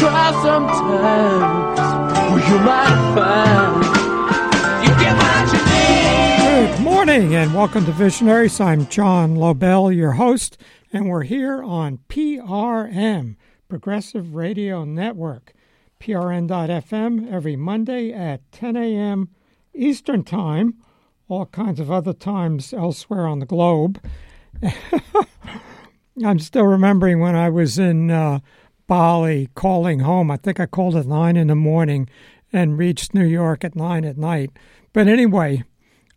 try sometimes. Well, you might find you get what you need. Good morning and welcome to Visionaries. I'm John Lobell, your host, and we're here on PRN, Progressive Radio Network, PRN.FM, every Monday at 10 a.m. Eastern Time, all kinds of other times elsewhere on the globe. I'm still remembering when I was in uh, Bali calling home. I think I called at 9 in the morning and reached New York at 9 at night. But anyway,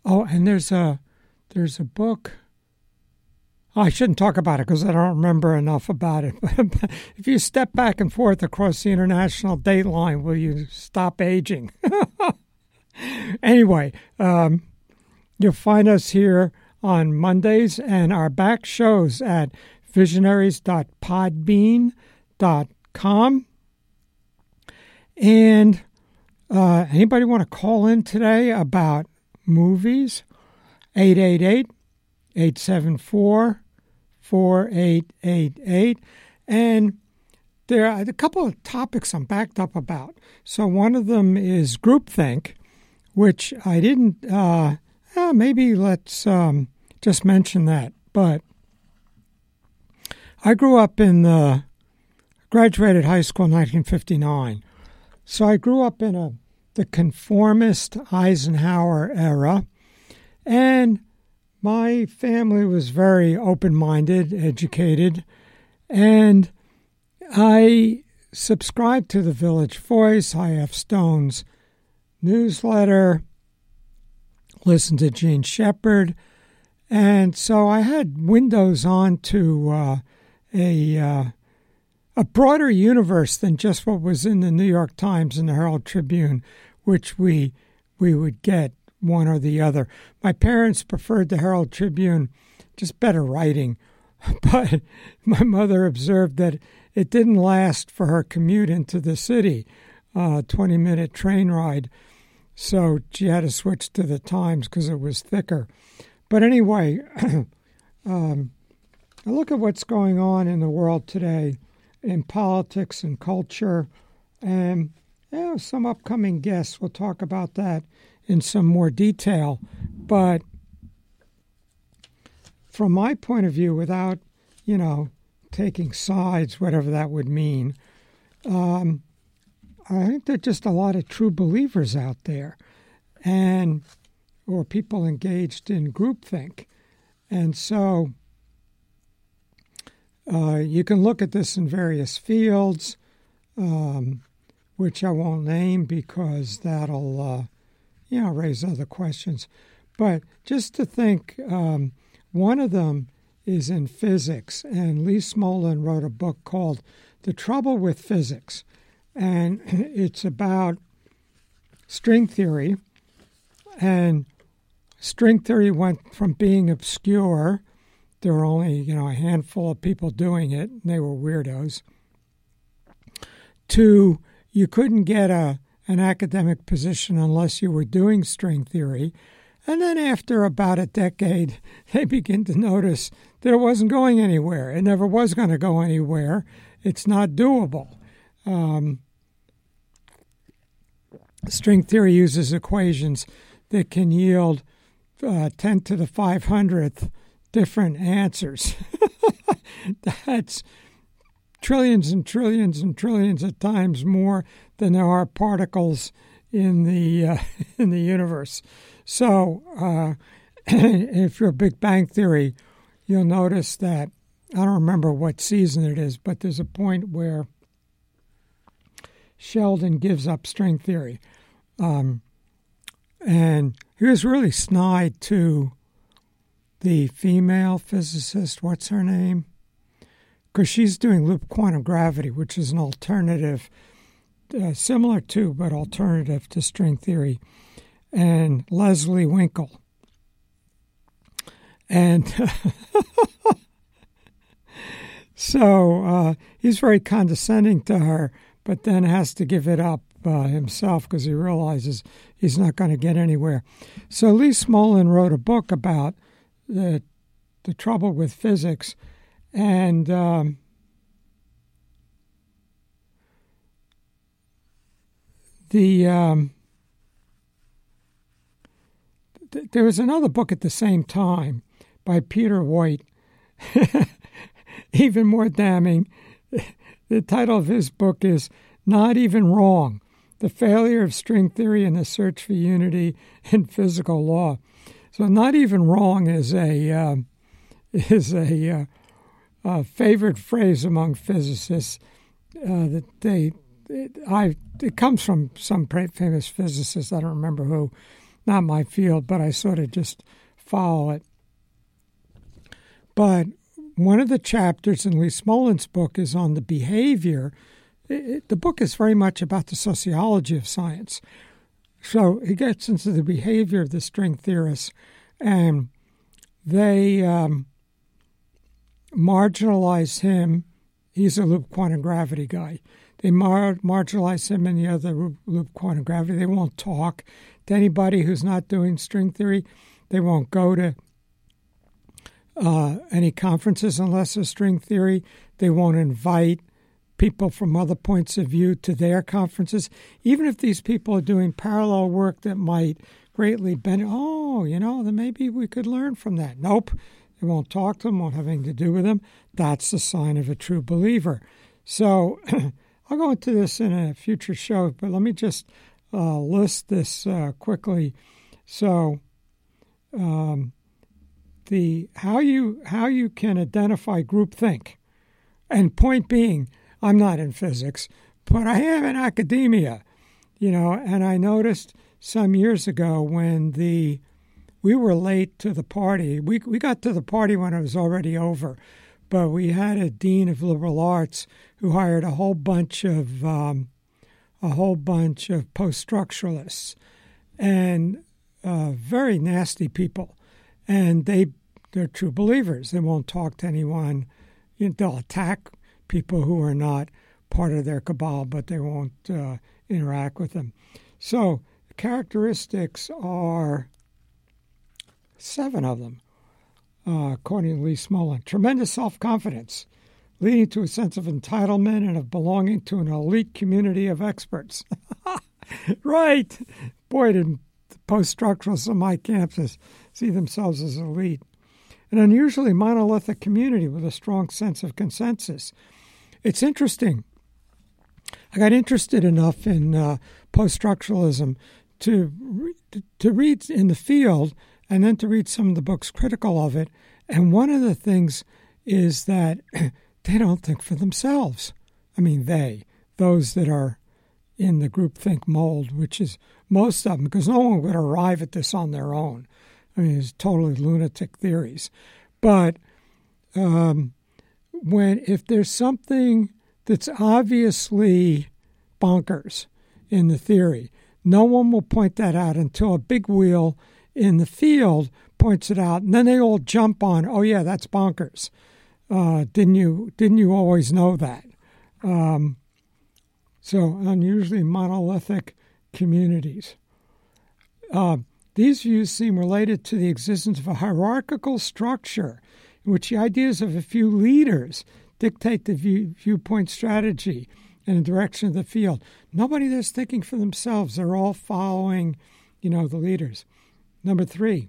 oh, and there's a there's a book. I shouldn't talk about it because I don't remember enough about it. But if you step back and forth across the international date line, will you stop aging? anyway, um, you'll find us here on Mondays and our back shows at visionaries.podbean.com. And uh, anybody want to call in today about movies? 888 874 4888. And there are a couple of topics I'm backed up about. So one of them is groupthink, which I didn't, uh, eh, maybe let's um, just mention that. But I grew up in the, graduated high school in 1959. So I grew up in a the conformist Eisenhower era, and my family was very open minded, educated, and I subscribed to the Village Voice, I.F. Stone's newsletter, listened to Jean Shepherd, and so I had windows onto uh, a uh, a broader universe than just what was in the New York Times and the Herald Tribune, which we we would get one or the other. My parents preferred the Herald Tribune, just better writing, but my mother observed that it didn't last for her commute into the city, a uh, 20 minute train ride. So she had to switch to the Times because it was thicker. But anyway, um, look at what's going on in the world today in politics and culture, and some upcoming guests will talk about that in some more detail. But from my point of view, without you know taking sides, whatever that would mean, um, I think there are just a lot of true believers out there, and or people engaged in groupthink, and so uh, you can look at this in various fields, um, which I won't name because that'll, uh, you know, raise other questions. But just to think, um, one of them is in physics, and Lee Smolin wrote a book called The Trouble with Physics, and it's about string theory. And string theory went from being obscure there were only you know a handful of people doing it and they were weirdos. Two, you couldn't get a an academic position unless you were doing string theory. And then after about a decade they begin to notice that it wasn't going anywhere. It never was going to go anywhere. It's not doable. Um, string theory uses equations that can yield uh, 10 to the 500th different answers. That's trillions and trillions and trillions of times more than there are particles in the uh, in the universe. So, uh, if you're a Big Bang Theory, you'll notice that I don't remember what season it is, but there's a point where Sheldon gives up string theory, um, and he was really snide to the female physicist, what's her name? Because she's doing loop quantum gravity, which is an alternative, uh, similar to, but alternative to string theory, and Leslie Winkle. And so uh, he's very condescending to her, but then has to give it up uh, himself because he realizes he's not going to get anywhere. So Lee Smolin wrote a book about the the trouble with physics, and um, the um, th- there was another book at the same time by Peter Woit, even more damning. The title of his book is Not Even Wrong The Failure of String Theory and the Search for Unity in Physical Law. So, Not Even Wrong is a, uh, is a, uh, a favorite phrase among physicists uh, that they it, I it comes from some famous physicist. I don't remember who, not my field, but I sort of just follow it. But one of the chapters in Lee Smolin's book is on the behavior. It, the book is very much about the sociology of science. So he gets into the behavior of the string theorists, and they um, marginalize him. He's a loop quantum gravity guy. They mar- marginalize him and the other loop quantum gravity. They won't talk to anybody who's not doing string theory. They won't go to uh, any conferences unless it's string theory. They won't invite people from other points of view to their conferences, even if these people are doing parallel work that might greatly benefit. Oh, you know, then maybe we could learn from that. Nope. They won't talk to them, won't have anything to do with them. That's the sign of a true believer. So I'll go into this in a future show, but let me just uh, list this uh, quickly. So, um, the how you how you can identify groupthink, and point being, I'm not in physics, but I am in academia, you know. And I noticed some years ago when the we were late to the party. We we got to the party when it was already over, but we had a dean of liberal arts who hired a whole bunch of um, a whole bunch of post structuralists and uh, very nasty people and they they're true believers. They won't talk to anyone. You know, they'll attack people who are not part of their cabal, but they won't uh, interact with them. So characteristics are seven of them, uh, according to Lee Smolin. Tremendous self confidence, leading to a sense of entitlement and of belonging to an elite community of experts. right. Boy, did post structuralists on my campus see themselves as elite. An unusually monolithic community with a strong sense of consensus. It's interesting. I got interested enough in uh, post structuralism to, re- to read in the field and then to read some of the books critical of it. And one of the things is that they don't think for themselves. I mean, they, those that are in the groupthink mold, which is most of them, because no one would arrive at this on their own. I mean, it's totally lunatic theories. But um, when if there's something that's obviously bonkers in the theory, no one will point that out until a big wheel in the field points it out, and then they all jump on. Oh yeah, that's bonkers. Uh, didn't you? Didn't you always know that? Um, so unusually monolithic communities. Uh, these views seem related to the existence of a hierarchical structure in which the ideas of a few leaders dictate the view, viewpoint strategy and the direction of the field. Nobody there's thinking for themselves. They're all following, you know, the leaders. Number three,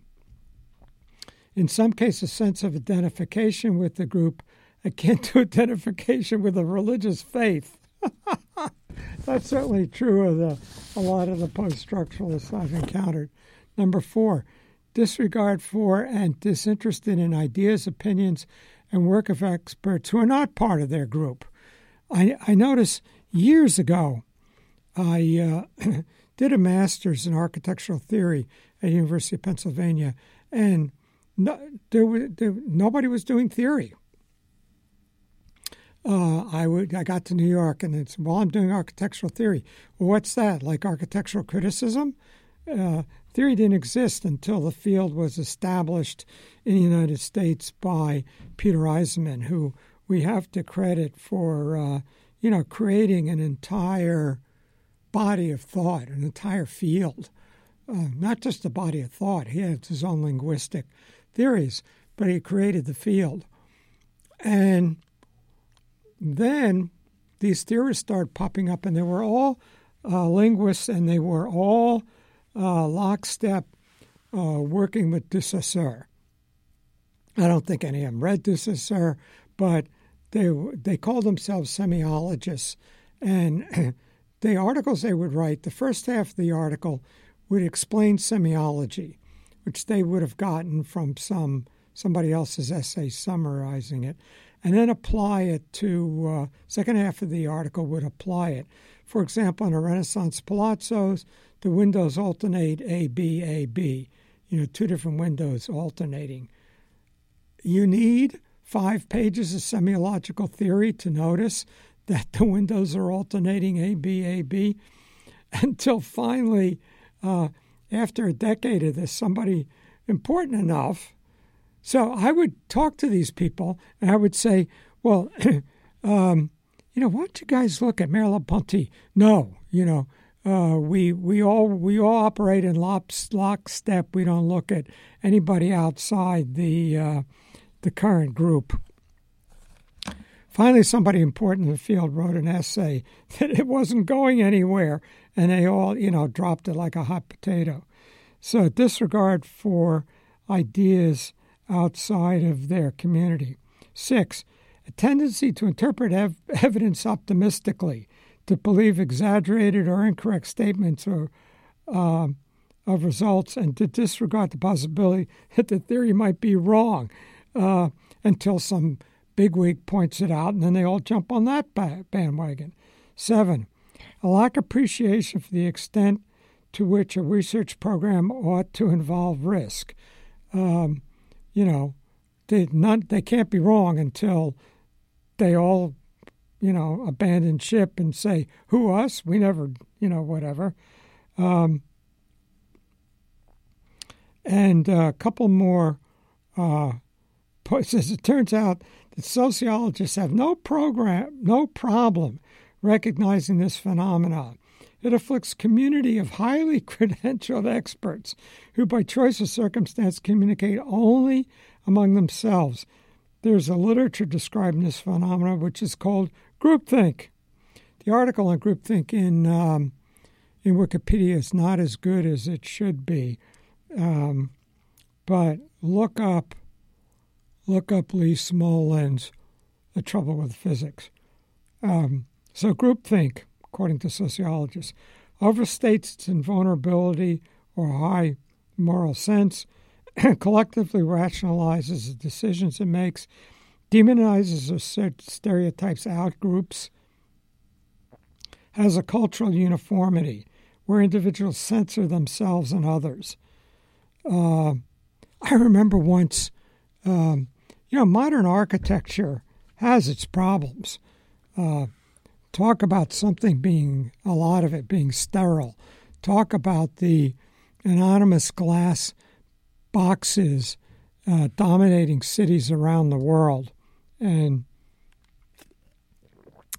in some cases, sense of identification with the group akin to identification with a religious faith. That's certainly true of the, a lot of the post structuralists I've encountered. Number four, disregard for and disinterested in ideas, opinions, and work of experts who are not part of their group. I, I noticed years ago, I uh, did a master's in architectural theory at University of Pennsylvania, and no, there, there, nobody was doing theory. Uh, I would I got to New York and it's well I'm doing architectural theory. What's that? Like architectural criticism? Uh, Theory didn't exist until the field was established in the United States by Peter Eisenman, who we have to credit for, uh, you know, creating an entire body of thought, an entire field. Uh, not just a body of thought. He had his own linguistic theories, but he created the field. And then these theories started popping up, and they were all uh, linguists, and they were all uh, lockstep uh, working with de Saussure. I don't think any of them read de Saussure, but they they called themselves semiologists, and the articles they would write, the first half of the article would explain semiology, which they would have gotten from some somebody else's essay summarizing it, and then apply it to uh, second half of the article would apply it. For example, in a Renaissance palazzos, the windows alternate A B A B, you know, two different windows alternating. You need five pages of semiological theory to notice that the windows are alternating A B A B until finally, uh, after a decade of this, somebody important enough so I would talk to these people and I would say, well, um, you know, why don't you guys look at Merleau-Ponty? No, you know, uh, we we all we all operate in lock, lockstep. We don't look at anybody outside the uh, the current group. Finally, somebody important in the field wrote an essay that it wasn't going anywhere, and they all, you know, dropped it like a hot potato. So, disregard for ideas outside of their community. Six, a tendency to interpret ev- evidence optimistically, to believe exaggerated or incorrect statements or, uh, of results, and to disregard the possibility that the theory might be wrong uh, until some bigwig points it out, and then they all jump on that bandwagon. Seven, a lack of appreciation for the extent to which a research program ought to involve risk. Um, you know, they not they can't be wrong until they all, you know, abandon ship and say, "Who us? We never, you know, whatever." Um, and a couple more uh, says it turns out that sociologists have no program, no problem recognizing this phenomenon. It afflicts community of highly credentialed experts who, by choice of circumstance, communicate only among themselves. There's a literature describing this phenomenon which is called groupthink. The article on groupthink in um, in Wikipedia is not as good as it should be, um, but look up look up Lee Smolins, The Trouble with Physics. Um, so groupthink according to sociologists, overstates its invulnerability or high moral sense, collectively rationalizes the decisions it makes, demonizes or stereotypes out groups, has a cultural uniformity where individuals censor themselves and others. Uh, I remember once, um, you know, modern architecture has its problems. Uh, Talk about something being, a lot of it being sterile. Talk about the anonymous glass boxes uh, dominating cities around the world. And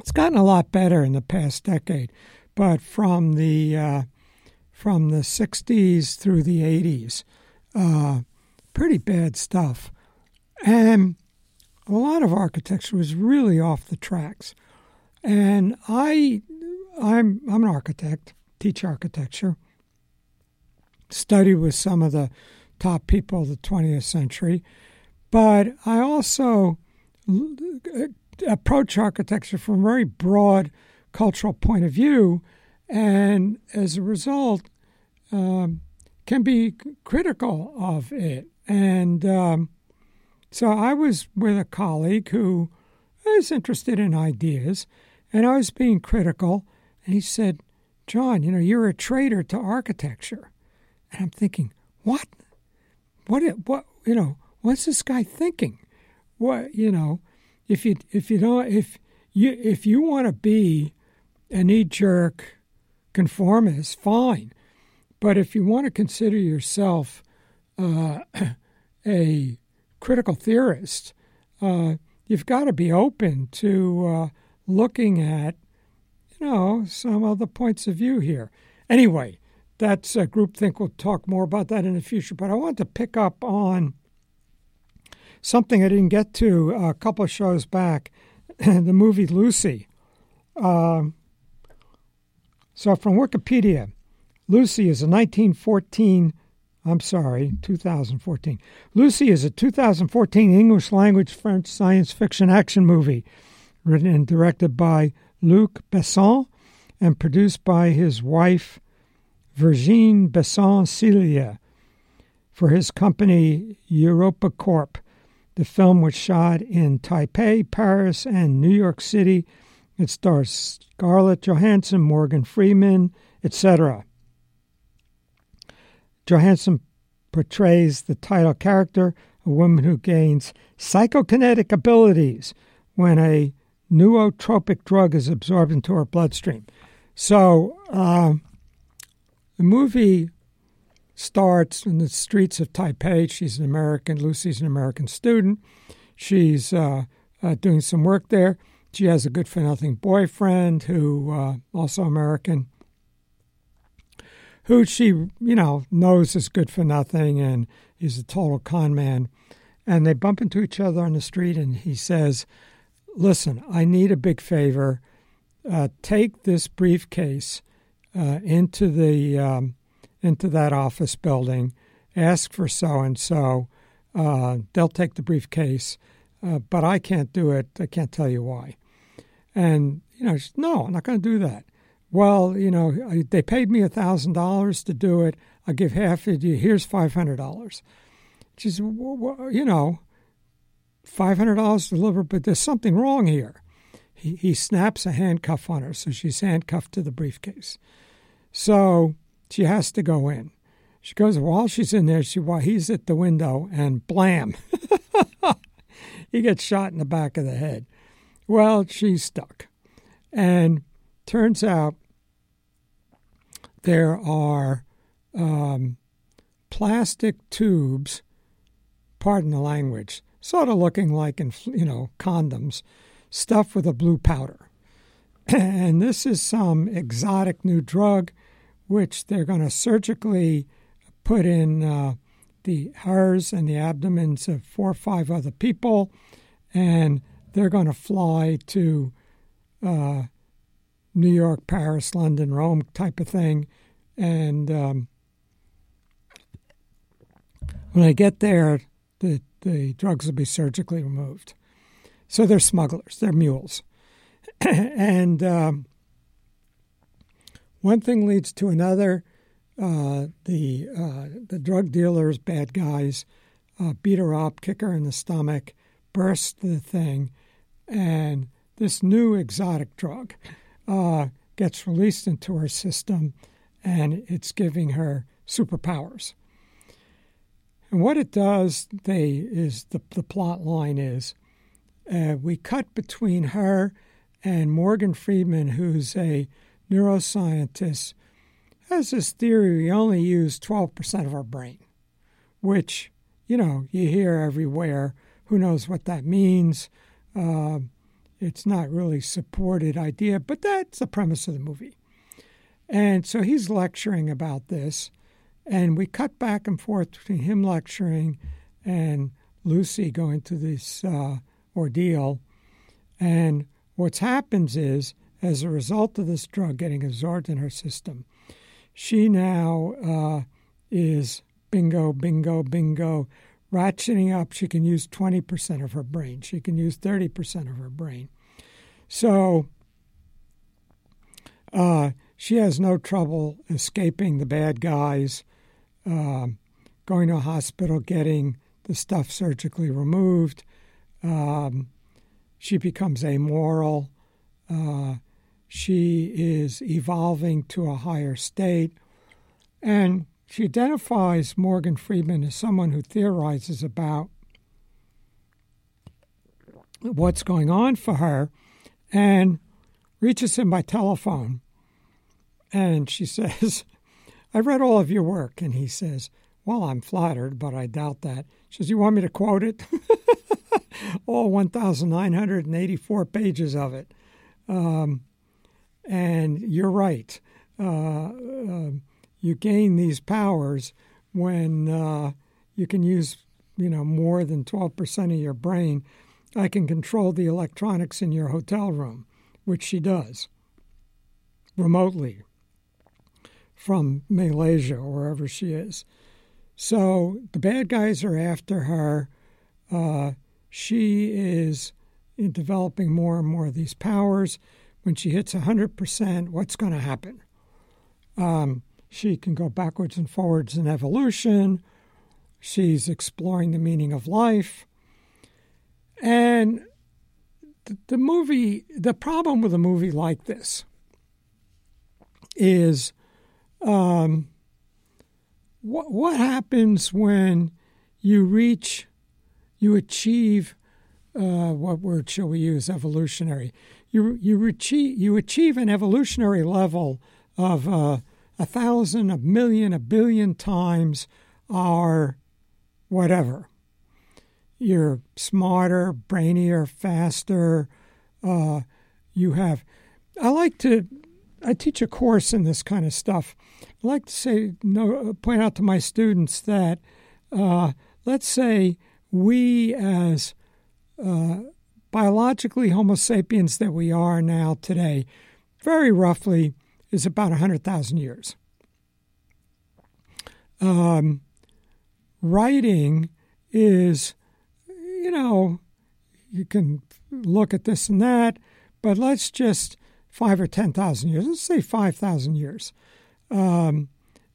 it's gotten a lot better in the past decade. But from the, uh, from the 60s through the 80s, uh, pretty bad stuff. And a lot of architecture was really off the tracks. And I, I'm, I'm an architect, teach architecture, study with some of the top people of the 20th century, but I also approach architecture from a very broad cultural point of view, and as a result, um, can be critical of it. And um, so I was with a colleague who was interested in ideas, and I was being critical. And he said, John, you know, you're a traitor to architecture. And I'm thinking, what? What, what, you know, what's this guy thinking? What, you know, if you, if you don't, if you, if you want to be a knee jerk conformist, fine. But if you want to consider yourself uh, a critical theorist, uh, you've got to be open to uh, looking at, you know, some other points of view here. Anyway, that's a group groupthink. We'll talk more about that in the future. But I want to pick up on something I didn't get to a couple of shows back the movie Lucy. Uh, So from Wikipedia, Lucy is a 1914, I'm sorry, 2014. Lucy is a 2014 English language French science fiction action movie written and directed by Luc Besson and produced by his wife Virginie Besson Silla for his company Europa Corp. The film was shot in Taipei, Paris, and New York City. It stars Scarlett Johansson, Morgan Freeman, etc. Johansson portrays the title character, a woman who gains psychokinetic abilities when a nootropic drug is absorbed into her bloodstream. So uh, the movie starts in the streets of Taipei. She's an American. Lucy's an American student. She's uh, uh, doing some work there. She has a good for nothing boyfriend who uh, also American who she, you know, knows is good for nothing and he's a total con man. And they bump into each other on the street, and he says, Listen, I need a big favor. Uh, take this briefcase uh, into the um, into that office building. Ask for so and so. They'll take the briefcase, uh, but I can't do it. I can't tell you why. And you know, no, I'm not going to do that well, you know, they paid me $1,000 to do it. I'll give half of you. Here's $500. She said, you know, $500 delivered, but there's something wrong here. He, he snaps a handcuff on her, so she's handcuffed to the briefcase. So she has to go in. She goes, while she's in there, she while he's at the window, and blam, he gets shot in the back of the head. Well, she's stuck. And turns out there are um, plastic tubes, pardon the language, sort of looking like, you know, condoms, stuffed with a blue powder. and this is some exotic new drug which they're going to surgically put in uh, the hers and the abdomens of four or five other people, and they're going to fly to uh, New York, Paris, London, Rome type of thing. And um, when I get there, the, the drugs will be surgically removed. So they're smugglers, they're mules. and um, one thing leads to another. Uh, the uh, the drug dealers, bad guys, uh, beat her up, kick her in the stomach, burst the thing, and this new exotic drug uh, gets released into her system and it's giving her superpowers. And what it does, they is the, the plot line is uh, we cut between her and Morgan Freeman, who's a neuroscientist, has this theory we only use 12% of our brain, which, you know, you hear everywhere. Who knows what that means? Uh, it's not really supported idea, but that's the premise of the movie. And so he's lecturing about this, and we cut back and forth between him lecturing and Lucy going through this uh, ordeal. And what happens is, as a result of this drug getting absorbed in her system, she now uh, is bingo, bingo, bingo, ratcheting up. She can use 20% of her brain. She can use 30% of her brain. So uh, she has no trouble escaping the bad guys, uh, going to a hospital, getting the stuff surgically removed. Um, she becomes amoral. Uh, she is evolving to a higher state. And she identifies Morgan Freeman as someone who theorizes about what's going on for her and reaches him by telephone and she says, I read all of your work. And he says, Well, I'm flattered, but I doubt that. She says, You want me to quote it? all 1,984 pages of it. Um, and you're right. Uh, uh, you gain these powers when uh, you can use, you know, more than 12% of your brain. I can control the electronics in your hotel room, which she does remotely from Malaysia or wherever she is. So the bad guys are after her. Uh, she is developing more and more of these powers. When she hits 100%, what's going to happen? Um, she can go backwards and forwards in evolution. She's exploring the meaning of life. And the, the movie, the problem with a movie like this is um, what, what happens when you reach, you achieve, uh, what word shall we use? Evolutionary. You, you, achieve, you achieve an evolutionary level of uh, a thousand, a million, a billion times our whatever. You're smarter, brainier, faster. Uh, you have. I like to. I teach a course in this kind of stuff. I like to say, no, point out to my students that, uh, let's say, we as uh, biologically Homo sapiens that we are now today, very roughly, is about 100,000 years. Um, writing is, you know, you can look at this and that, but let's just five or 10,000 years, let's say 5,000 years. Um,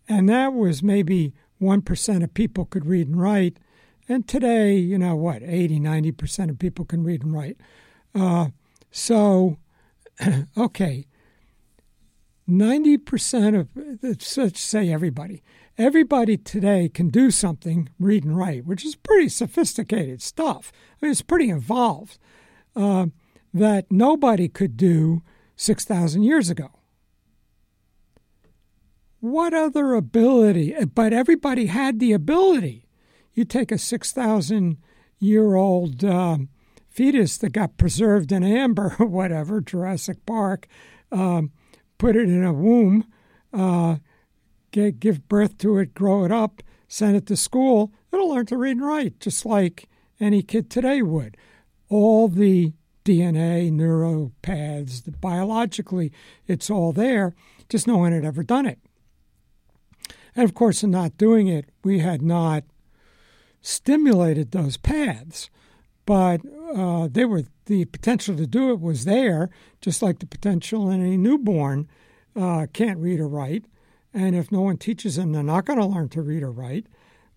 and that was maybe 1% of people could read and write. And today, you know what, 80, 90% of people can read and write. Uh, so, okay, 90% of, let's say everybody, everybody today can do something, read and write, which is pretty sophisticated stuff. I mean, it's pretty involved, uh, that nobody could do 6,000 years ago. What other ability? But everybody had the ability. You take a 6,000 year old um, fetus that got preserved in amber or whatever, Jurassic Park, um, put it in a womb, uh, get, give birth to it, grow it up, send it to school, it'll learn to read and write just like any kid today would. All the DNA, neuropaths, the, biologically, it's all there, just no one had ever done it. And of course, in not doing it, we had not stimulated those paths, but uh, they were the potential to do it was there, just like the potential in a newborn uh, can't read or write. And if no one teaches them, they're not going to learn to read or write.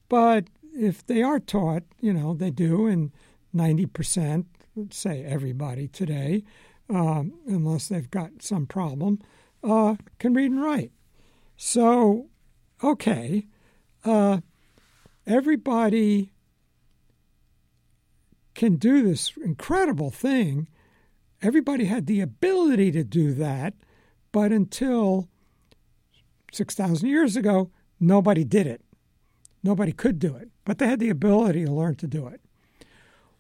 But if they are taught, you know, they do, and 90%, say everybody today, um, unless they've got some problem, uh, can read and write. So, okay, uh, everybody can do this incredible thing. Everybody had the ability to do that, but until 6,000 years ago, nobody did it. Nobody could do it, but they had the ability to learn to do it.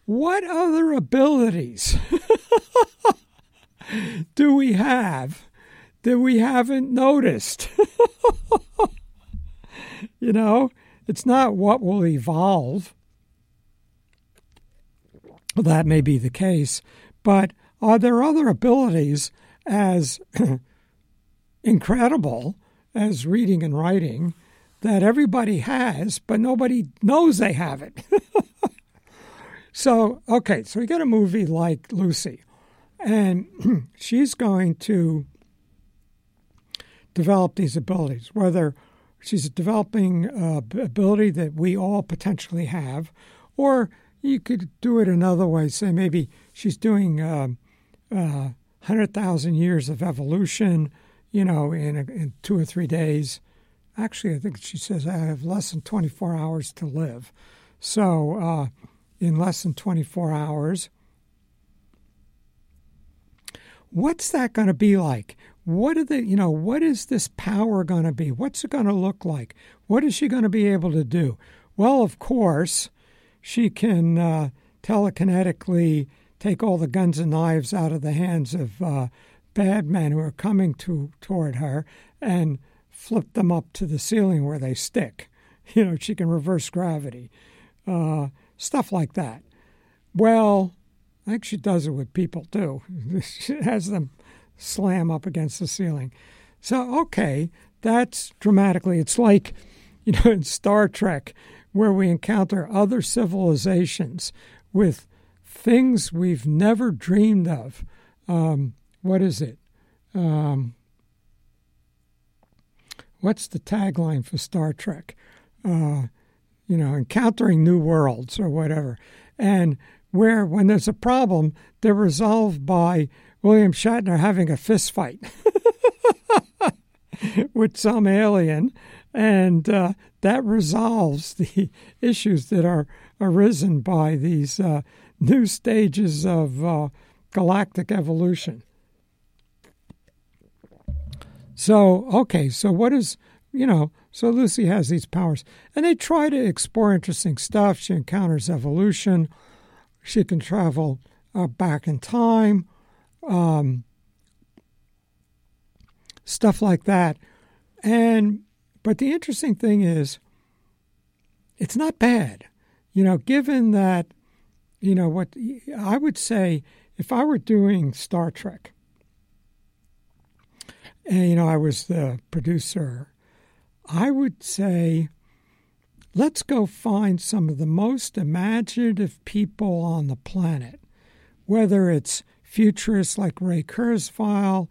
What other abilities do we have that we haven't noticed? you know, it's not what will evolve. That may be the case, but are there other abilities as incredible as reading and writing that everybody has, but nobody knows they have it. so, okay, so we get a movie like Lucy, and she's going to develop these abilities, whether she's developing uh, ability that we all potentially have, or you could do it another way. Say maybe she's doing uh, uh, 100,000 years of evolution you know, in, a, in two or three days. Actually, I think she says I have less than 24 hours to live. So, uh, in less than 24 hours, what's that going to be like? What are the, you know, what is this power going to be? What's it going to look like? What is she going to be able to do? Well, of course, she can uh, telekinetically take all the guns and knives out of the hands of uh, bad men who are coming to toward her and flip them up to the ceiling where they stick. You know, she can reverse gravity, uh, stuff like that. Well, I think she does it with people too. she has them slam up against the ceiling. So, okay, that's dramatically. It's like, you know, in Star Trek, where we encounter other civilizations with things we've never dreamed of. Um, what is it? Um, what's the tagline for Star Trek? Uh, you know, encountering new worlds or whatever. And where, when there's a problem, they're resolved by William Shatner having a fist fight with some alien. And uh, that resolves the issues that are arisen by these uh, new stages of uh, galactic evolution. So, okay, so what is, you know, so Lucy has these powers, and they try to explore interesting stuff. She encounters evolution, she can travel uh, back in time, um, stuff like that. And, but the interesting thing is, it's not bad. You know, given that, you know, what I would say if I were doing Star Trek, and, you know, I was the producer, I would say, let's go find some of the most imaginative people on the planet, whether it's futurists like Ray Kurzweil,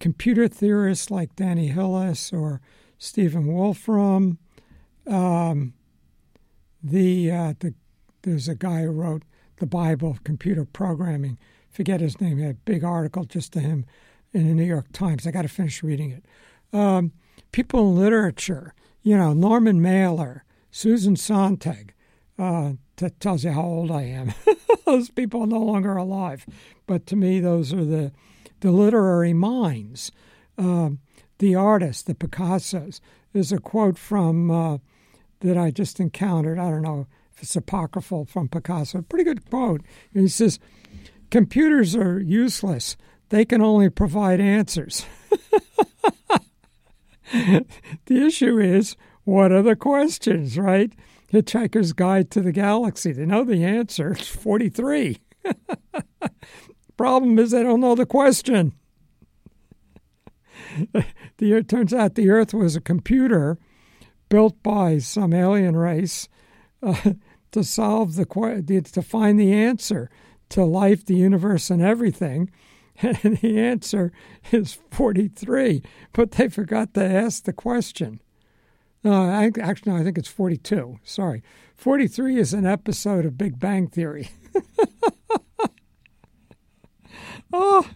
computer theorists like Danny Hillis or Stephen Wolfram. Um, the, uh, the there's a guy who wrote the Bible of computer programming. Forget his name. He had a big article just to him in the New York Times. I got to finish reading it. Um, people in literature, you know, Norman Mailer, Susan Sontag. Uh, that tells you how old I am. those people are no longer alive, but to me, those are the the literary minds, uh, the artists, the Picassos. There's a quote from uh, that I just encountered. I don't know if it's apocryphal from Picasso. Pretty good quote. And he says, "Computers are useless they can only provide answers. the issue is what are the questions, right? Hitchhiker's Guide to the Galaxy. They know the answer. It's 43. Problem is, they don't know the question. the, it turns out the Earth was a computer built by some alien race uh, to solve the to find the answer to life, the universe, and everything. And the answer is 43, but they forgot to ask the question. Uh, I, actually, no, I think it's 42. Sorry. 43 is an episode of Big Bang Theory. oh.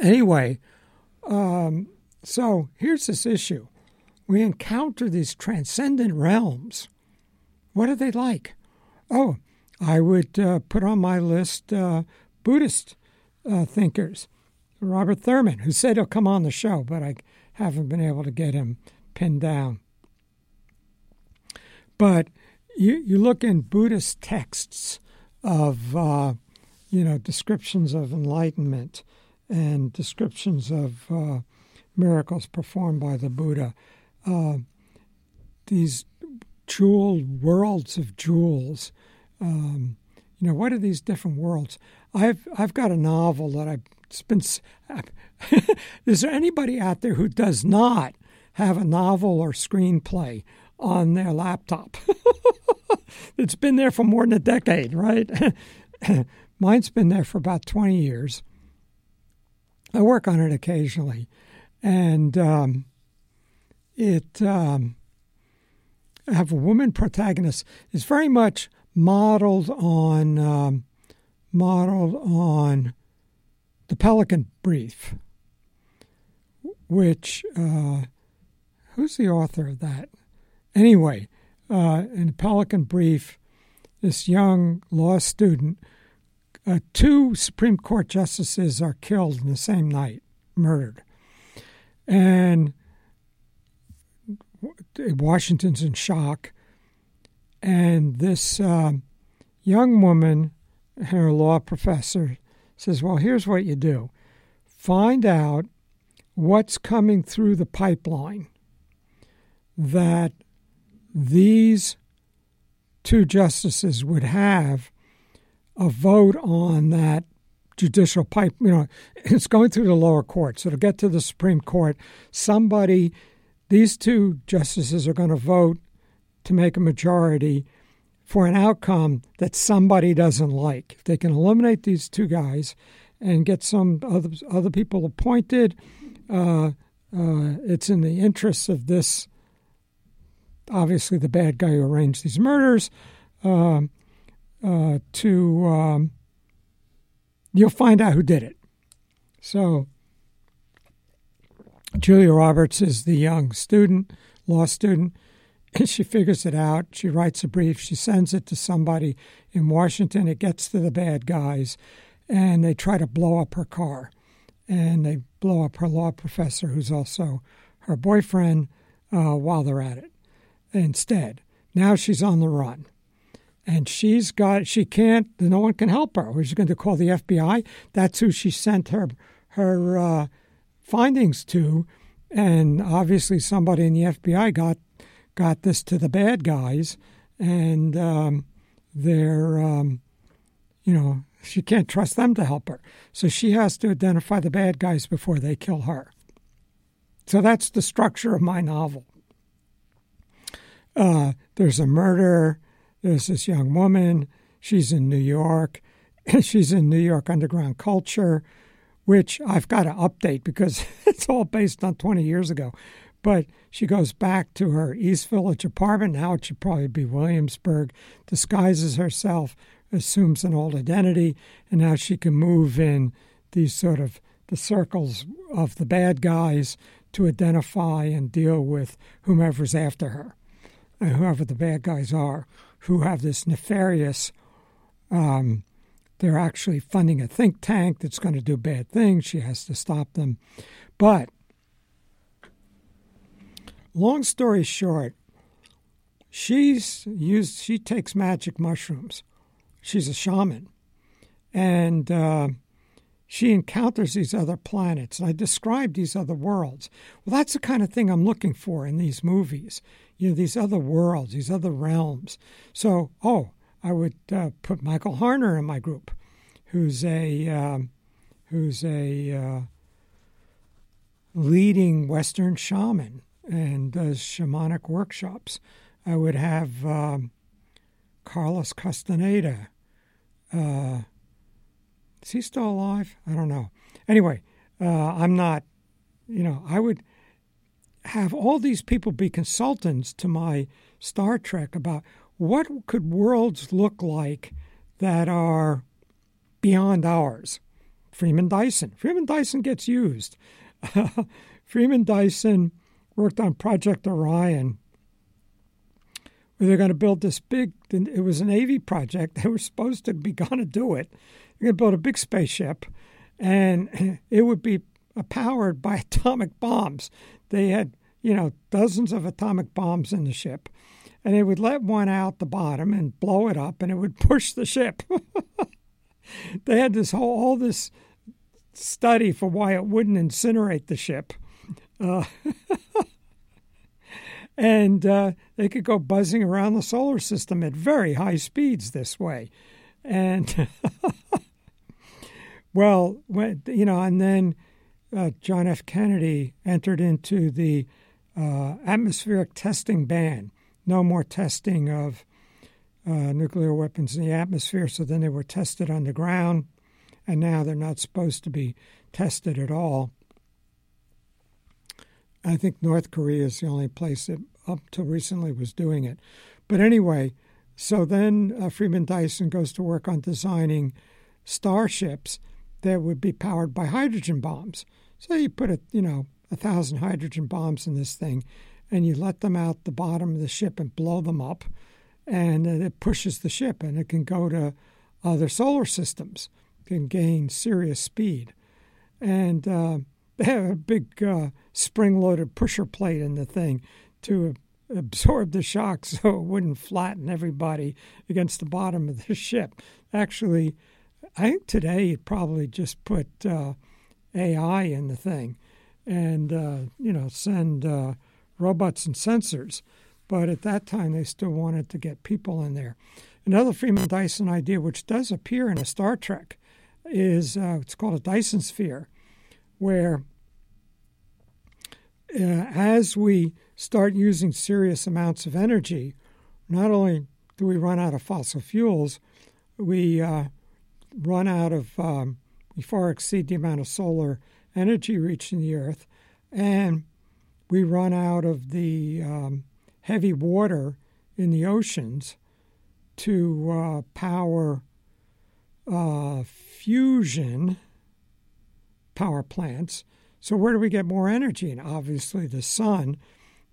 Anyway, um, so here's this issue. We encounter these transcendent realms. What are they like? Oh, I would uh, put on my list uh, Buddhist uh, thinkers. Robert Thurman, who said he'll come on the show, but I haven't been able to get him pinned down. But you, you look in Buddhist texts of, uh, you know, descriptions of enlightenment and descriptions of uh, miracles performed by the Buddha. Uh, these jeweled worlds of jewels. Um, you know, what are these different worlds? I've I've got a novel that I've been. is there anybody out there who does not have a novel or screenplay on their laptop? it's been there for more than a decade, right? Mine's been there for about twenty years. I work on it occasionally, and um, it. Um, I have a woman protagonist. It's very much modeled on um, modeled on the Pelican Brief, which uh, who's the author of that? Anyway, uh, in Pelican Brief, this young law student, uh, two Supreme Court justices are killed in the same night, murdered, and Washington's in shock. And this uh, young woman her law professor says, Well, here's what you do find out what's coming through the pipeline that these two justices would have a vote on that judicial pipe. You know, it's going through the lower court, so to get to the Supreme Court, somebody, these two justices are going to vote to make a majority for an outcome that somebody doesn't like. If they can eliminate these two guys and get some other other people appointed, uh, uh, it's in the interests of this. Obviously, the bad guy who arranged these murders. Uh, uh to um, you'll find out who did it. So, Julia Roberts is the young student, law student, and she figures it out. She writes a brief, she sends it to somebody in Washington. It gets to the bad guys, and they try to blow up her car. And they blow up her law professor, who's also her boyfriend, uh, while they're at it. Instead, now she's on the run. And she's got she can't no one can help her. She's going to call the fbi that's who she sent her her uh, findings to. And obviously somebody in the fbi got got this to the bad guys. And um, they're um, you know she can't trust them to help her. So she has to identify the bad guys before they kill her. So that's the structure of my novel uh, there's a murder there's this young woman. She's in New York. She's in New York underground culture, which I've got to update because it's all based on 20 years ago. But she goes back to her East Village apartment. Now it should probably be Williamsburg, disguises herself, assumes an old identity, and now she can move in these sort of the circles of the bad guys to identify and deal with whomever's after her, whoever the bad guys are who have this nefarious. Um, they're actually funding a think tank that's going to do bad things. She has to stop them. But long story short, she's used. She takes magic mushrooms. She's a shaman, and uh, she encounters these other planets. I describe these other worlds. Well, that's the kind of thing I'm looking for in these movies you know, these other worlds, these other realms. So, oh, I would uh, put Michael Harner in my group, who's a um, who's a uh, leading Western shaman and does shamanic workshops. I would have um, Carlos Castaneda. Uh, is he still alive? I don't know. Anyway, uh, I'm not. You know, I would have all these people be consultants to my Star Trek about what could worlds look like that are beyond ours. Freeman Dyson. Freeman Dyson gets used. Freeman Dyson worked on Project Orion, where they're going to build this big. It was a Navy project. They were supposed to be going to do it. They're going to build a big spaceship, and it would be powered by atomic bombs. They had, you know, dozens of atomic bombs in the ship, and they would let one out the bottom and blow it up, and it would push the ship. they had this whole all this study for why it wouldn't incinerate the ship. Uh, and uh, they could go buzzing around the solar system at very high speeds this way. And, well, when, you know, and then uh, John F. Kennedy entered into the uh, atmospheric testing ban. No more testing of uh, nuclear weapons in the atmosphere. So then they were tested on the ground, and now they're not supposed to be tested at all. I think North Korea is the only place that up till recently was doing it. But anyway, so then uh, Freeman Dyson goes to work on designing starships that would be powered by hydrogen bombs. So you put a you know a thousand hydrogen bombs in this thing, and you let them out the bottom of the ship and blow them up, and it pushes the ship, and it can go to other solar systems, can gain serious speed, and uh, they have a big uh, spring-loaded pusher plate in the thing to absorb the shock so it wouldn't flatten everybody against the bottom of the ship. Actually, I think today you'd probably just put uh, AI in the thing and, uh, you know, send uh, robots and sensors. But at that time, they still wanted to get people in there. Another Freeman Dyson idea, which does appear in a Star Trek is uh, it's called a Dyson sphere, where uh, as we start using serious amounts of energy, not only do we run out of fossil fuels, we uh, run out of, um, we far exceed the amount of solar energy reaching the Earth, and we run out of the um, heavy water in the oceans to uh, power uh, fusion power plants. So, where do we get more energy? And obviously, the sun,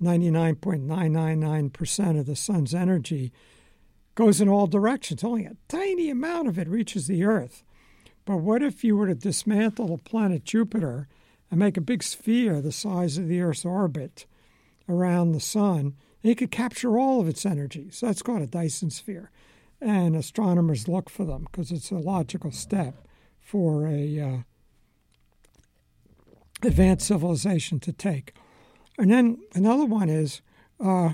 99.999% of the sun's energy goes in all directions. Only a tiny amount of it reaches the Earth. But what if you were to dismantle the planet Jupiter and make a big sphere the size of the Earth's orbit around the sun? It could capture all of its energy. So that's called a Dyson sphere. And astronomers look for them because it's a logical step for a uh, advanced civilization to take. And then another one is uh,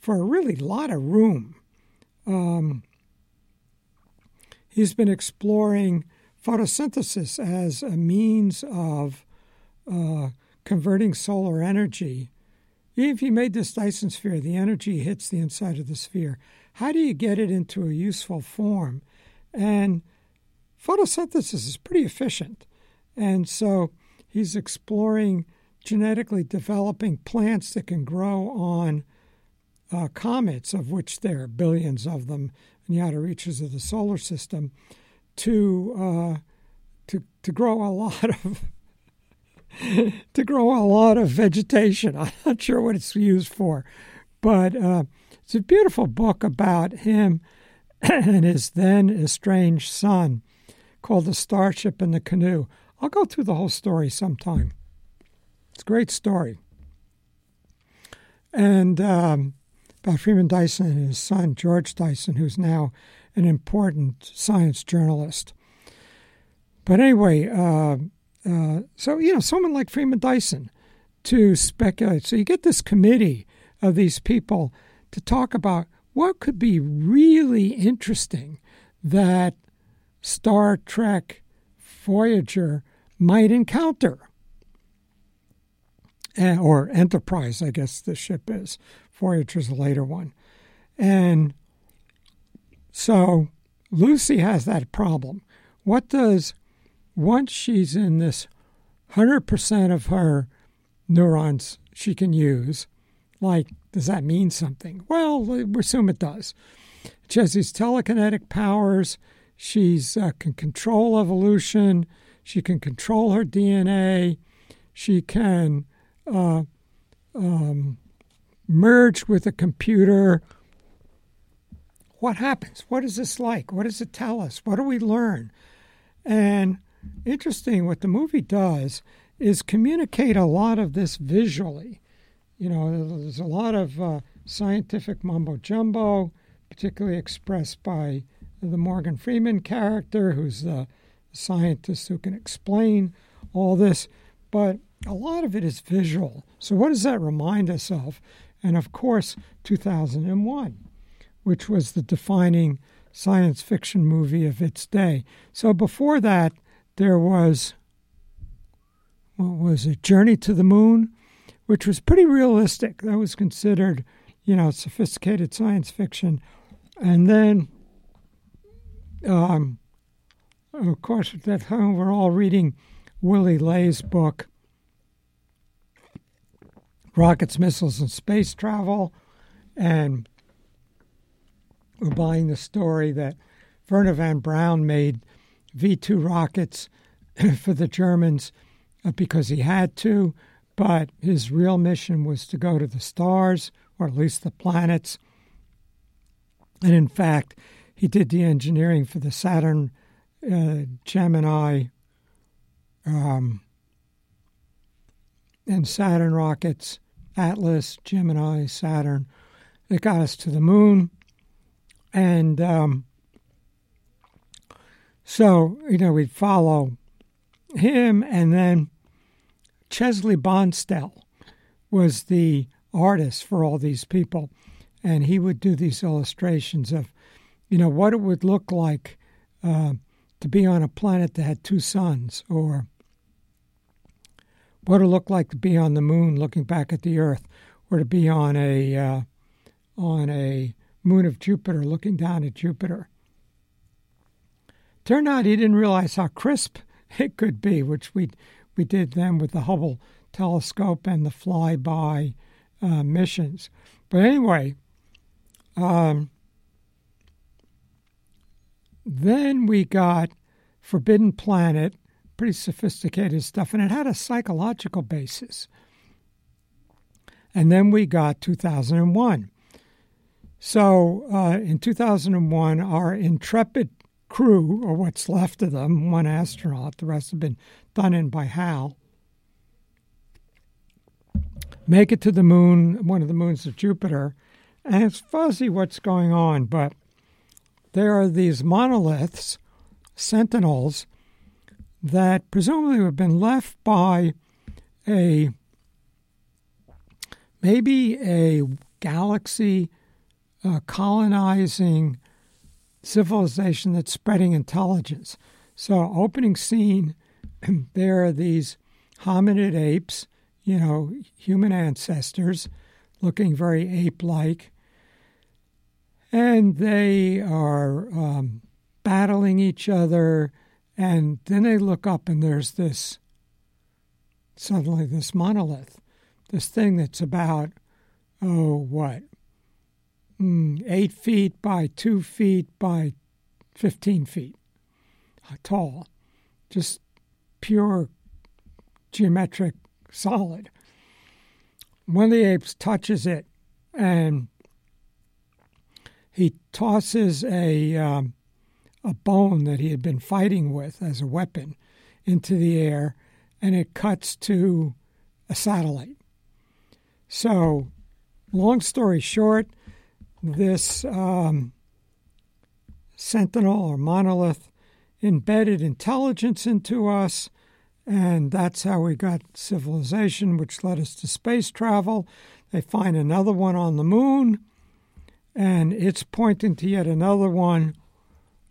for a really lot of room. Um, he's been exploring photosynthesis as a means of uh, converting solar energy. If you made this Dyson sphere, the energy hits the inside of the sphere. How do you get it into a useful form? And photosynthesis is pretty efficient. And so he's exploring genetically developing plants that can grow on uh, comets, of which there are billions of them in the outer reaches of the solar system, to uh, to to grow a lot of to grow a lot of vegetation. I'm not sure what it's used for, but uh, it's a beautiful book about him and his then estranged son, called "The Starship and the Canoe." I'll go through the whole story sometime. It's a great story. And um, about Freeman Dyson and his son, George Dyson, who's now an important science journalist. But anyway, uh, uh, so, you know, someone like Freeman Dyson to speculate. So you get this committee of these people to talk about what could be really interesting that Star Trek Voyager might encounter. Eh, or Enterprise, I guess the ship is. Voyager's a later one. And so Lucy has that problem. What does, once she's in this 100% of her neurons she can use, like, does that mean something? Well, we assume it does. She has these telekinetic powers. She uh, can control evolution. She can control her DNA. She can uh, um, merge with a computer. What happens? What is this like? What does it tell us? What do we learn? And interesting, what the movie does is communicate a lot of this visually. You know, there's a lot of uh, scientific mumbo jumbo, particularly expressed by the Morgan Freeman character, who's the scientist who can explain all this, but a lot of it is visual. So, what does that remind us of? And of course, 2001, which was the defining science fiction movie of its day. So, before that, there was, what was it, Journey to the Moon, which was pretty realistic. That was considered, you know, sophisticated science fiction. And then, um, of course, at that time we're all reading Willy Ley's book, Rockets, Missiles, and Space Travel, and we're buying the story that Wernher von Braun made V 2 rockets for the Germans uh, because he had to, but his real mission was to go to the stars, or at least the planets. And in fact, he did the engineering for the Saturn uh, Gemini, um, and Saturn rockets, Atlas, Gemini, Saturn, that got us to the moon. And um, so, you know, we'd follow him, and then Chesley Bonestell was the artist for all these people. And he would do these illustrations of, you know, what it would look like uh, to be on a planet that had two suns, or what it looked like to be on the moon looking back at the Earth, or to be on a uh, on a moon of Jupiter looking down at Jupiter. Turned out he didn't realize how crisp it could be, which we we did then with the Hubble telescope and the flyby uh, missions. But anyway, um, then we got Forbidden Planet, pretty sophisticated stuff, and it had a psychological basis. And then we got 2001. So uh, in 2001, our intrepid crew, or what's left of them, one astronaut, the rest have been done in by HAL, make it to the moon, one of the moons of Jupiter, and it's fuzzy what's going on, but there are these monoliths, sentinels, that presumably have been left by a maybe a galaxy uh, colonizing civilization that's spreading intelligence. So, opening scene, there are these hominid apes, you know, human ancestors, looking very ape like, and they are um, battling each other. And then they look up, and there's this suddenly this monolith, this thing that's about, oh, what, mm, eight feet by two feet by 15 feet tall, just pure geometric solid. One of the apes touches it and he tosses a um, a bone that he had been fighting with as a weapon into the air, and it cuts to a satellite. So, long story short, this um, sentinel or monolith embedded intelligence into us, and that's how we got civilization, which led us to space travel. They find another one on the moon and it's pointing to yet another one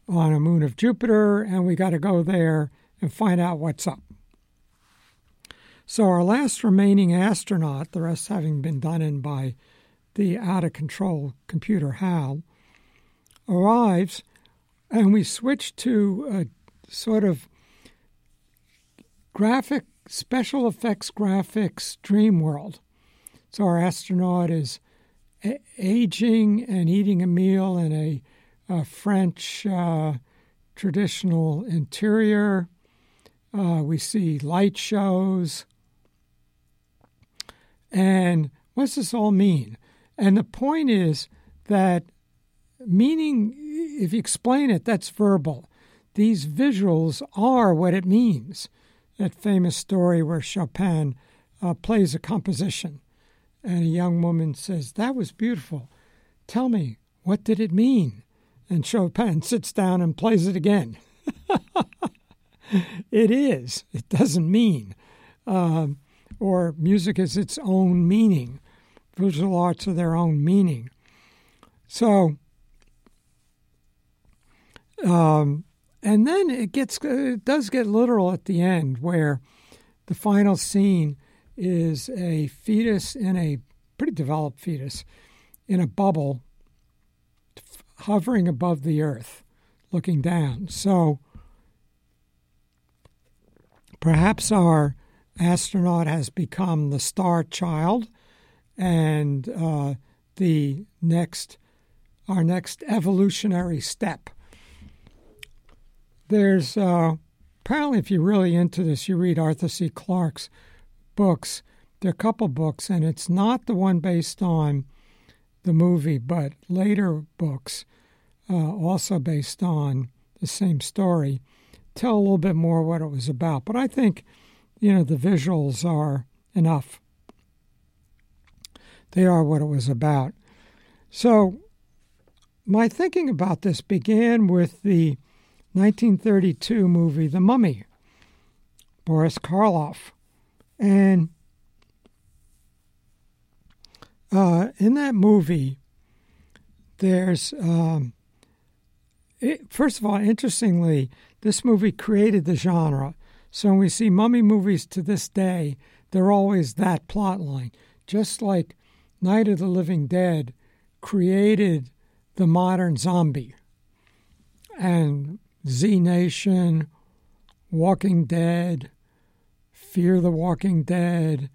on a moon of Jupiter, and we got to go there and find out what's up. So, our last remaining astronaut, the rest having been done in by the out of control computer HAL, arrives, and we switch to a sort of graphic, special effects graphics dream world. So, our astronaut is aging and eating a meal in a, French uh, traditional interior. Uh, we see light shows. And what's this all mean? And the point is that meaning, if you explain it, that's verbal. These visuals are what it means. That famous story where Chopin uh, plays a composition and a young woman says, That was beautiful. Tell me, what did it mean? And Chopin sits down and plays it again. it is. It doesn't mean. Um, or music is its own meaning. Visual arts are their own meaning. So, um, and then it gets it does get literal at the end, where the final scene is a fetus in a pretty developed fetus in a bubble hovering above the earth, looking down. So perhaps our astronaut has become the star child, and uh, the next, our next evolutionary step. There's uh, apparently, if you're really into this, you read Arthur C. Clarke's books. There are a couple books, and it's not the one based on the movie, but later books, uh, also based on the same story, tell a little bit more what it was about. But I think, you know, the visuals are enough. They are what it was about. So, my thinking about this began with the 1932 movie The Mummy, Boris Karloff. And uh, in that movie, there's um, it, first of all, interestingly, this movie created the genre. So when we see mummy movies to this day, they're always that plot line. Just like Night of the Living Dead created the modern zombie. And Z Nation, Walking Dead, Fear the Walking Dead,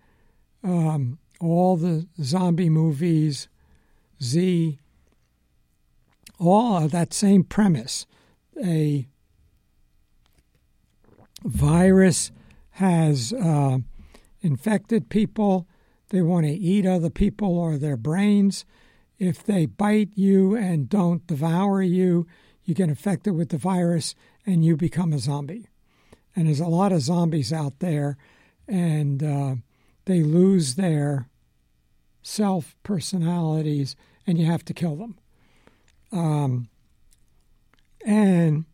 um, all the zombie movies, Z, all of that same premise. A virus has uh, infected people. They want to eat other people or their brains. If they bite you and don't devour you, you get infected with the virus and you become a zombie. And there's a lot of zombies out there, and uh, they lose their self personalities, and you have to kill them. Um, and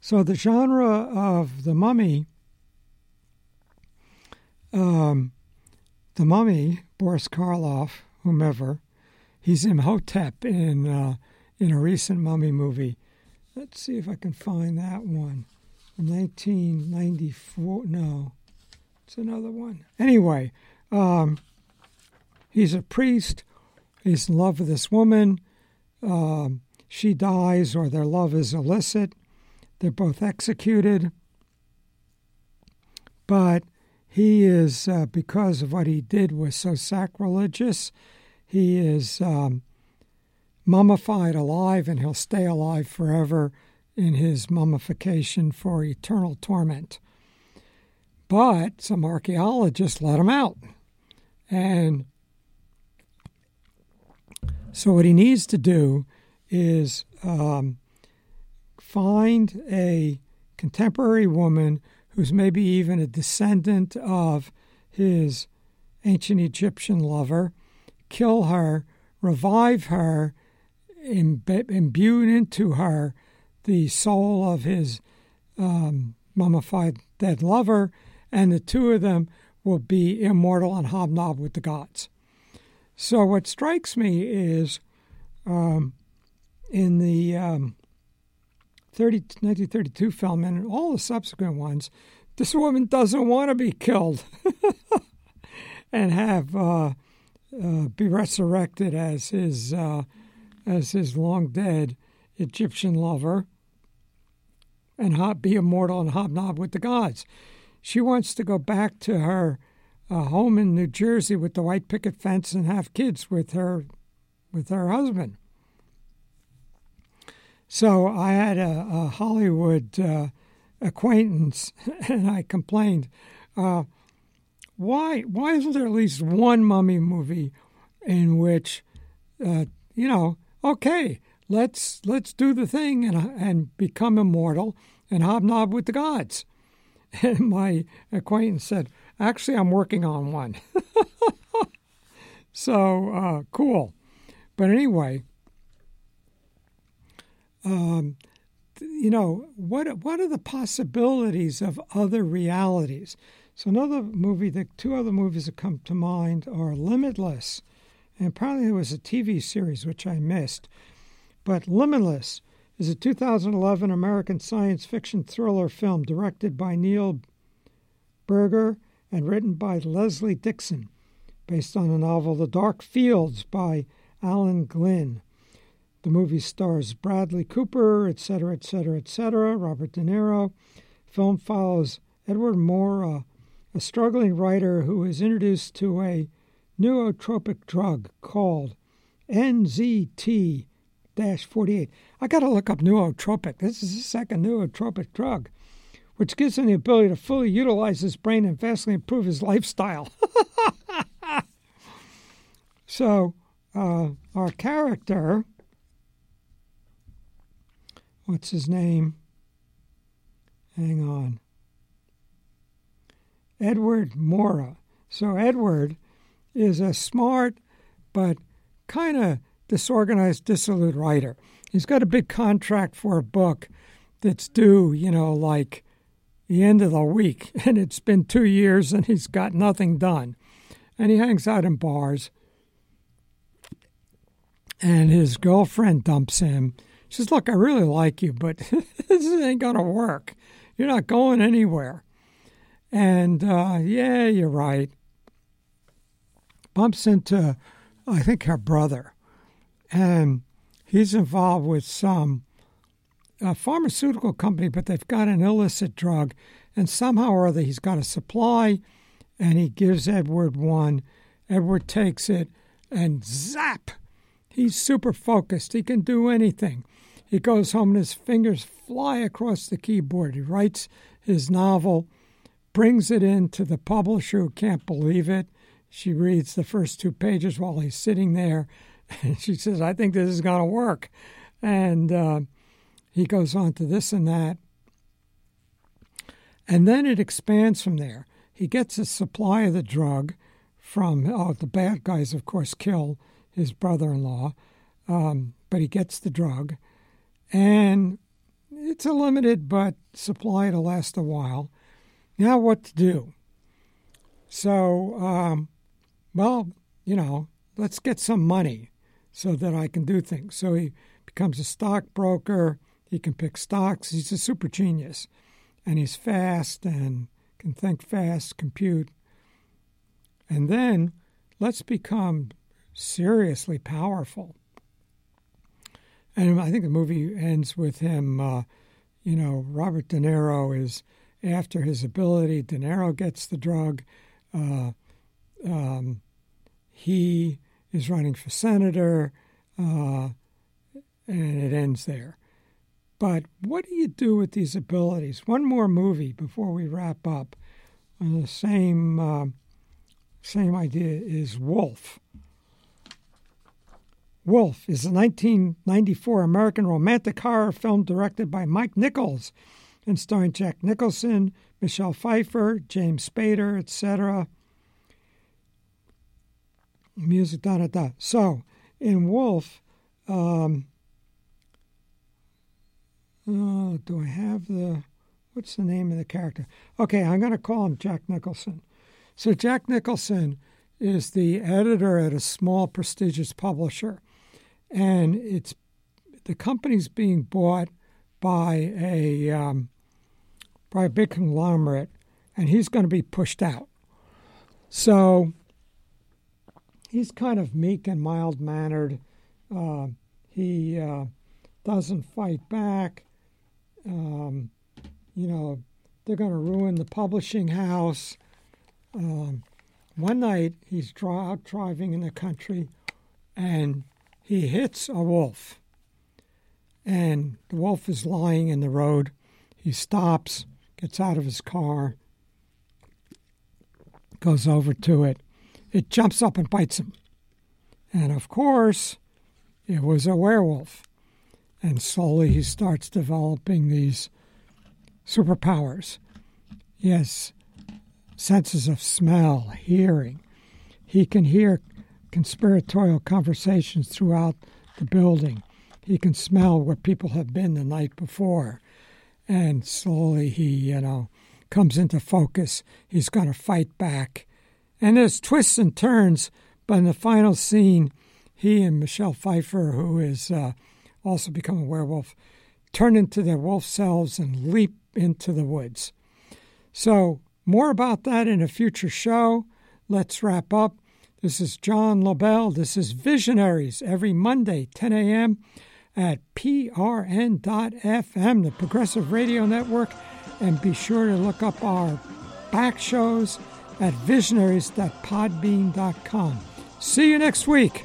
so the genre of the mummy, um, the mummy, Boris Karloff, whomever, he's Imhotep in uh, in a recent mummy movie. Let's see if I can find that one. 1994. No, it's another one. Anyway, um, he's a priest. He's in love with this woman. Um, she dies, or their love is illicit. They're both executed. But he is, uh, because of what he did was so sacrilegious, he is um, mummified alive and he'll stay alive forever in his mummification for eternal torment. But some archaeologists let him out. And so, what he needs to do is um, find a contemporary woman who's maybe even a descendant of his ancient Egyptian lover, kill her, revive her, imb- imbue into her the soul of his um, mummified dead lover, and the two of them will be immortal and hobnob with the gods. So, what strikes me is um, in the um, 30, 1932 film and all the subsequent ones, this woman doesn't want to be killed and have uh, uh, be resurrected as his uh, as his long dead Egyptian lover and be immortal and hobnob with the gods. She wants to go back to her uh, home in New Jersey with the white picket fence and have kids with her with her husband. So I had a, a Hollywood uh, acquaintance, and I complained, uh, "Why? Why isn't there at least one mummy movie in which, uh, you know, okay, let's let's do the thing and and become immortal and hobnob with the gods?" And my acquaintance said, "Actually, I'm working on one." so uh, cool, but anyway um, you know, what what are the possibilities of other realities? So another movie, the two other movies that come to mind are Limitless, and apparently there was a TV series which I missed. But Limitless is a 2011 American science fiction thriller film directed by Neil Burger and written by Leslie Dixon, based on the novel The Dark Fields by Alan Glynn. The movie stars Bradley Cooper, etc., etc., etc., Robert De Niro. Film follows Edward Morra, a struggling writer who is introduced to a nootropic drug called NZT 48. I got to look up nootropic. This is the second nootropic drug, which gives him the ability to fully utilize his brain and vastly improve his lifestyle. so, uh, our character what's his name? Hang on. Edward Morra. So Edward is a smart but kind of disorganized, dissolute writer. He's got a big contract for a book that's due, you know, like the end of the week, and it's been two years and he's got nothing done. And he hangs out in bars, and his girlfriend dumps him She says, Look, I really like you, but this ain't going to work. You're not going anywhere. And uh, yeah, you're right. Bumps into, I think, her brother. And he's involved with some a pharmaceutical company, but they've got an illicit drug. And somehow or other, he's got a supply and he gives Edward one. Edward takes it and zap! He's super focused. He can do anything. He goes home and his fingers fly across the keyboard. He writes his novel, brings it in to the publisher who can't believe it. She reads the first two pages while he's sitting there, and she says, I think this is going to work. And uh, he goes on to this and that. And then it expands from there. He gets a supply of the drug from, oh, the bad guys, of course, kill his brother in law, um, but he gets the drug. And it's a limited but supply to last a while. Now, what to do? So, um, well, you know, let's get some money so that I can do things. So he becomes a stockbroker. He can pick stocks. He's a super genius. And he's fast and can think fast, compute. And then let's become seriously powerful. And I think the movie ends with him, uh, you know, Robert De Niro is after his ability. De Niro gets the drug. Uh, um, he is running for senator, uh, and it ends there. But what do you do with these abilities? One more movie before we wrap up. the same uh, same idea is Wolf. Wolf is a 1994 American romantic horror film directed by Mike Nichols and starring Jack Nicholson, Michelle Pfeiffer, James Spader, etc. Music, da da da. So, in Wolf, um, oh, do I have the, what's the name of the character? Okay, I'm going to call him Jack Nicholson. So, Jack Nicholson is the editor at a small, prestigious publisher and it's the company's being bought by a um, by a big conglomerate, and he's going to be pushed out. So he's kind of meek and mild mannered. Uh, he uh, doesn't fight back. Um, you know, they're going to ruin the publishing house. Um, one night he's out driving in the country, and he hits a wolf. And the wolf is lying in the road. He stops, gets out of his car, goes over to it. It jumps up and bites him. And of course, it was a werewolf. And slowly he starts developing these superpowers. He has senses of smell, hearing. He can hear conspiratorial conversations throughout the building. He can smell where people have been the night before. And slowly he, you know, comes into focus. He's going to fight back. And there's twists and turns, but in the final scene, he and Michelle Pfeiffer, who is uh, also become a werewolf, turn into their wolf selves and leap into the woods. So, more about that in a future show. Let's wrap up. This is John Lobell. This is Visionaries every Monday, 10 a.m. at prn.fm, the Progressive Radio Network. And be sure to look up our back shows at visionaries.podbean.com. See you next week.